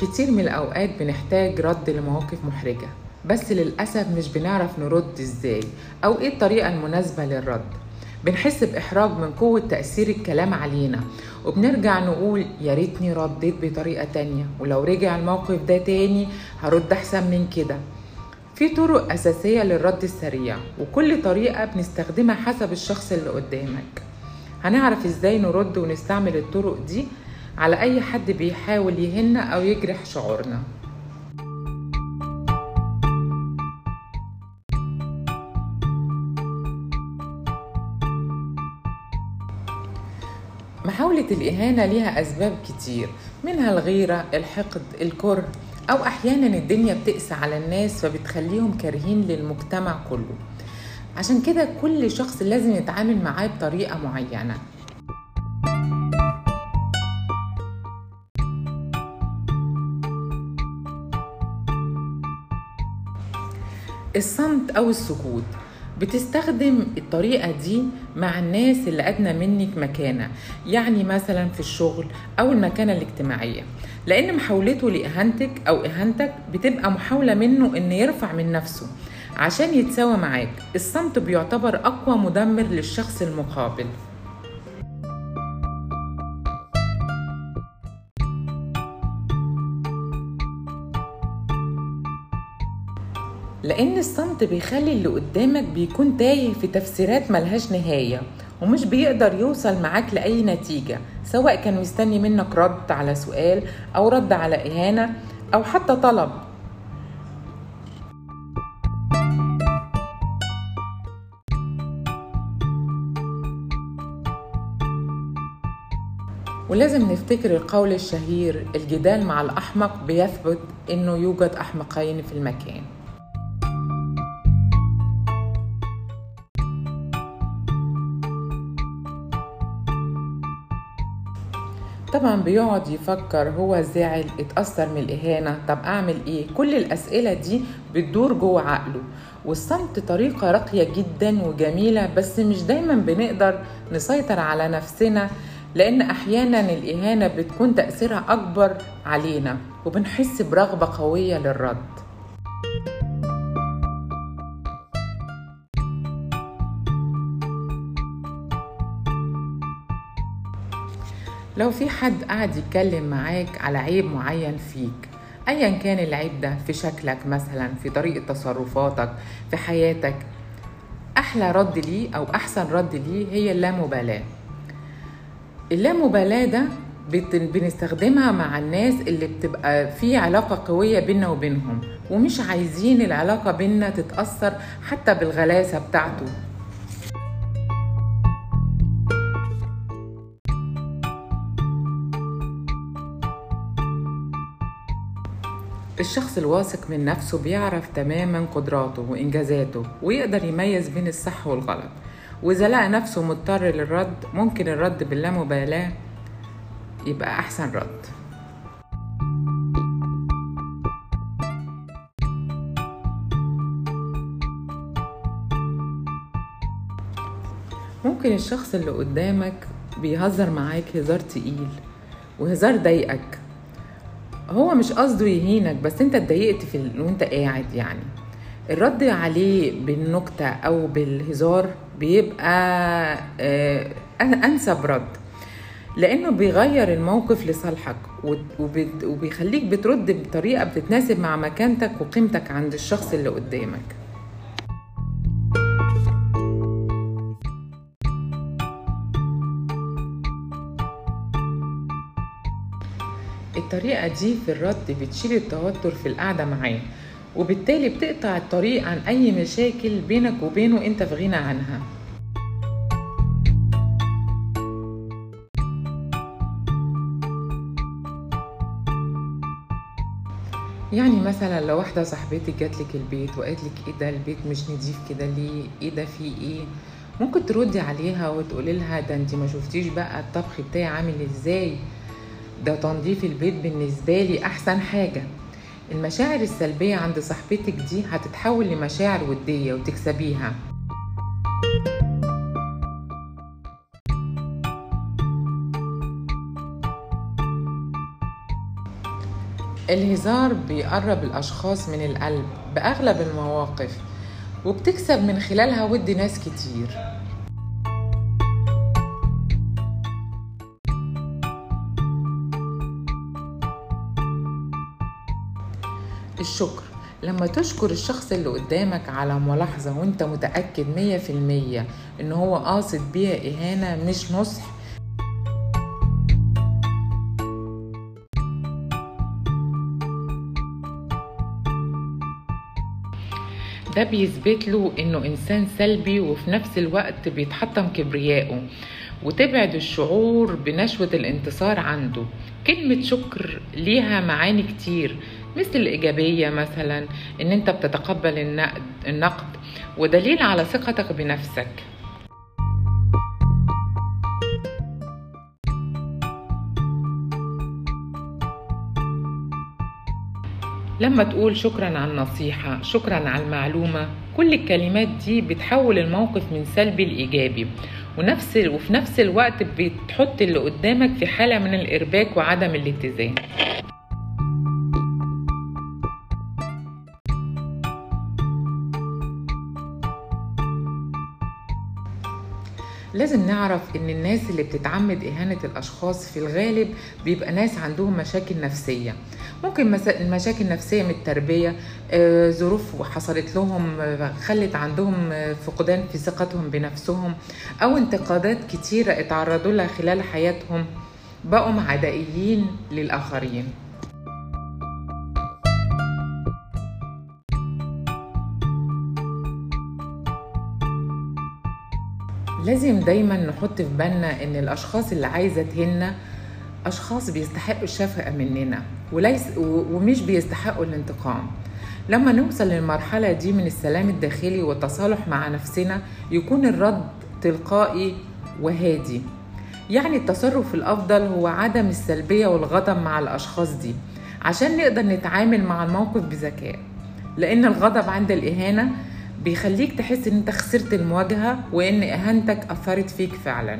كتير من الأوقات بنحتاج رد لمواقف محرجة بس للأسف مش بنعرف نرد إزاي أو إيه الطريقة المناسبة للرد. بنحس بإحراج من قوة تأثير الكلام علينا وبنرجع نقول يا ريتني رديت بطريقة تانية ولو رجع الموقف ده تاني هرد أحسن من كده. في طرق أساسية للرد السريع وكل طريقة بنستخدمها حسب الشخص اللي قدامك. هنعرف إزاي نرد ونستعمل الطرق دي على أي حد بيحاول يهنا أو يجرح شعورنا. محاولة الإهانة ليها أسباب كتير منها الغيرة الحقد الكره أو أحيانا الدنيا بتقسى على الناس فبتخليهم كارهين للمجتمع كله. عشان كده كل شخص لازم يتعامل معاه بطريقة معينة. الصمت أو السكوت. بتستخدم الطريقة دي مع الناس اللي أدنى منك مكانة يعني مثلا في الشغل أو المكانة الاجتماعية. لأن محاولته لإهانتك أو إهانتك بتبقى محاولة منه إن يرفع من نفسه عشان يتساوى معاك. الصمت بيعتبر أقوى مدمر للشخص المقابل. لأن الصمت بيخلي اللي قدامك بيكون تايه في تفسيرات ملهاش نهاية ومش بيقدر يوصل معاك لأي نتيجة سواء كان مستني منك رد على سؤال أو رد على إهانة أو حتى طلب. ولازم نفتكر القول الشهير الجدال مع الأحمق بيثبت إنه يوجد أحمقين في المكان. طبعا بيقعد يفكر هو زعل اتأثر من الإهانة. طب أعمل إيه؟ كل الأسئلة دي بتدور جوه عقله. والصمت طريقة راقية جدا وجميلة بس مش دايما بنقدر نسيطر على نفسنا لأن أحيانا الإهانة بتكون تأثيرها أكبر علينا وبنحس برغبة قوية للرد. لو في حد قاعد يتكلم معاك على عيب معين فيك ايا كان العيب ده في شكلك مثلا في طريقة تصرفاتك في حياتك أحلى رد ليه أو أحسن رد ليه هي اللامبالاة. اللامبالاة ده بنستخدمها مع الناس اللي بتبقى في علاقة قوية بينا وبينهم ومش عايزين العلاقة بينا تتأثر حتى بالغلاسة بتاعته. الشخص الواثق من نفسه بيعرف تماما قدراته وإنجازاته ويقدر يميز بين الصح والغلط. وإذا لقى نفسه مضطر للرد ممكن الرد باللامبالاة يبقى أحسن رد. ممكن الشخص اللي قدامك بيهزر معاك هزار تقيل وهزار ضايقك. هو مش قصده يهينك بس انت اتضايقت في ال... وانت قاعد يعني. الرد عليه بالنكتة أو بالهزار بيبقى آه أنسب رد. لأنه بيغير الموقف لصالحك وبيخليك بترد بطريقة بتتناسب مع مكانتك وقيمتك عند الشخص اللي قدامك. الطريقة دي في الرد بتشيل التوتر في القعدة معاه وبالتالي بتقطع الطريق عن أي مشاكل بينك وبينه أنت في غنى عنها. يعني مثلا لو واحدة صاحبتك جاتلك البيت وقالت لك إيه ده البيت مش نضيف كده ليه؟ إيه ده فيه إيه؟ ممكن تردي عليها وتقولي لها ده أنت ما شفتيش بقى الطبخ بتاعي عامل إزاي؟ ده تنظيف البيت بالنسبة لي أحسن حاجة. المشاعر السلبية عند صاحبتك دي هتتحول لمشاعر ودية وتكسبيها. الهزار بيقرب الأشخاص من القلب بأغلب المواقف وبتكسب من خلالها ود ناس كتير. الشكر. لما تشكر الشخص اللي قدامك على ملاحظة وانت متأكد مية في المية إن هو قاصد بيها إهانة مش نصح. ده بيثبت له إنه إنسان سلبي وفي نفس الوقت بيتحطم كبريائه وتبعد الشعور بنشوة الانتصار عنده. كلمة شكر ليها معاني كتير مثل الإيجابية مثلا إن أنت بتتقبل النقد, النقد ودليل على ثقتك بنفسك. لما تقول شكرا على النصيحة شكرا على المعلومة كل الكلمات دي بتحول الموقف من سلبي لإيجابي. ونفس وفي نفس الوقت بتحط اللي قدامك في حالة من الإرباك وعدم الاتزان. لازم نعرف إن الناس اللي بتتعمد إهانة الأشخاص في الغالب بيبقى ناس عندهم مشاكل نفسية. ممكن مشاكل نفسية من التربية ظروف حصلت لهم خلت عندهم فقدان في ثقتهم بنفسهم أو انتقادات كتيرة اتعرضوا لها خلال حياتهم بقوا عدائيين للآخرين. لازم دايما نحط في بالنا إن الأشخاص اللي عايزة تهنا أشخاص بيستحقوا الشفقة مننا وليس ومش بيستحقوا الانتقام. لما نوصل للمرحلة دي من السلام الداخلي والتصالح مع نفسنا يكون الرد تلقائي وهادي. يعني التصرف الأفضل هو عدم السلبية والغضب مع الأشخاص دي عشان نقدر نتعامل مع الموقف بذكاء. لأن الغضب عند الإهانة بيخليك تحس إن أنت خسرت المواجهة وإن أهانتك أثرت فيك فعلا.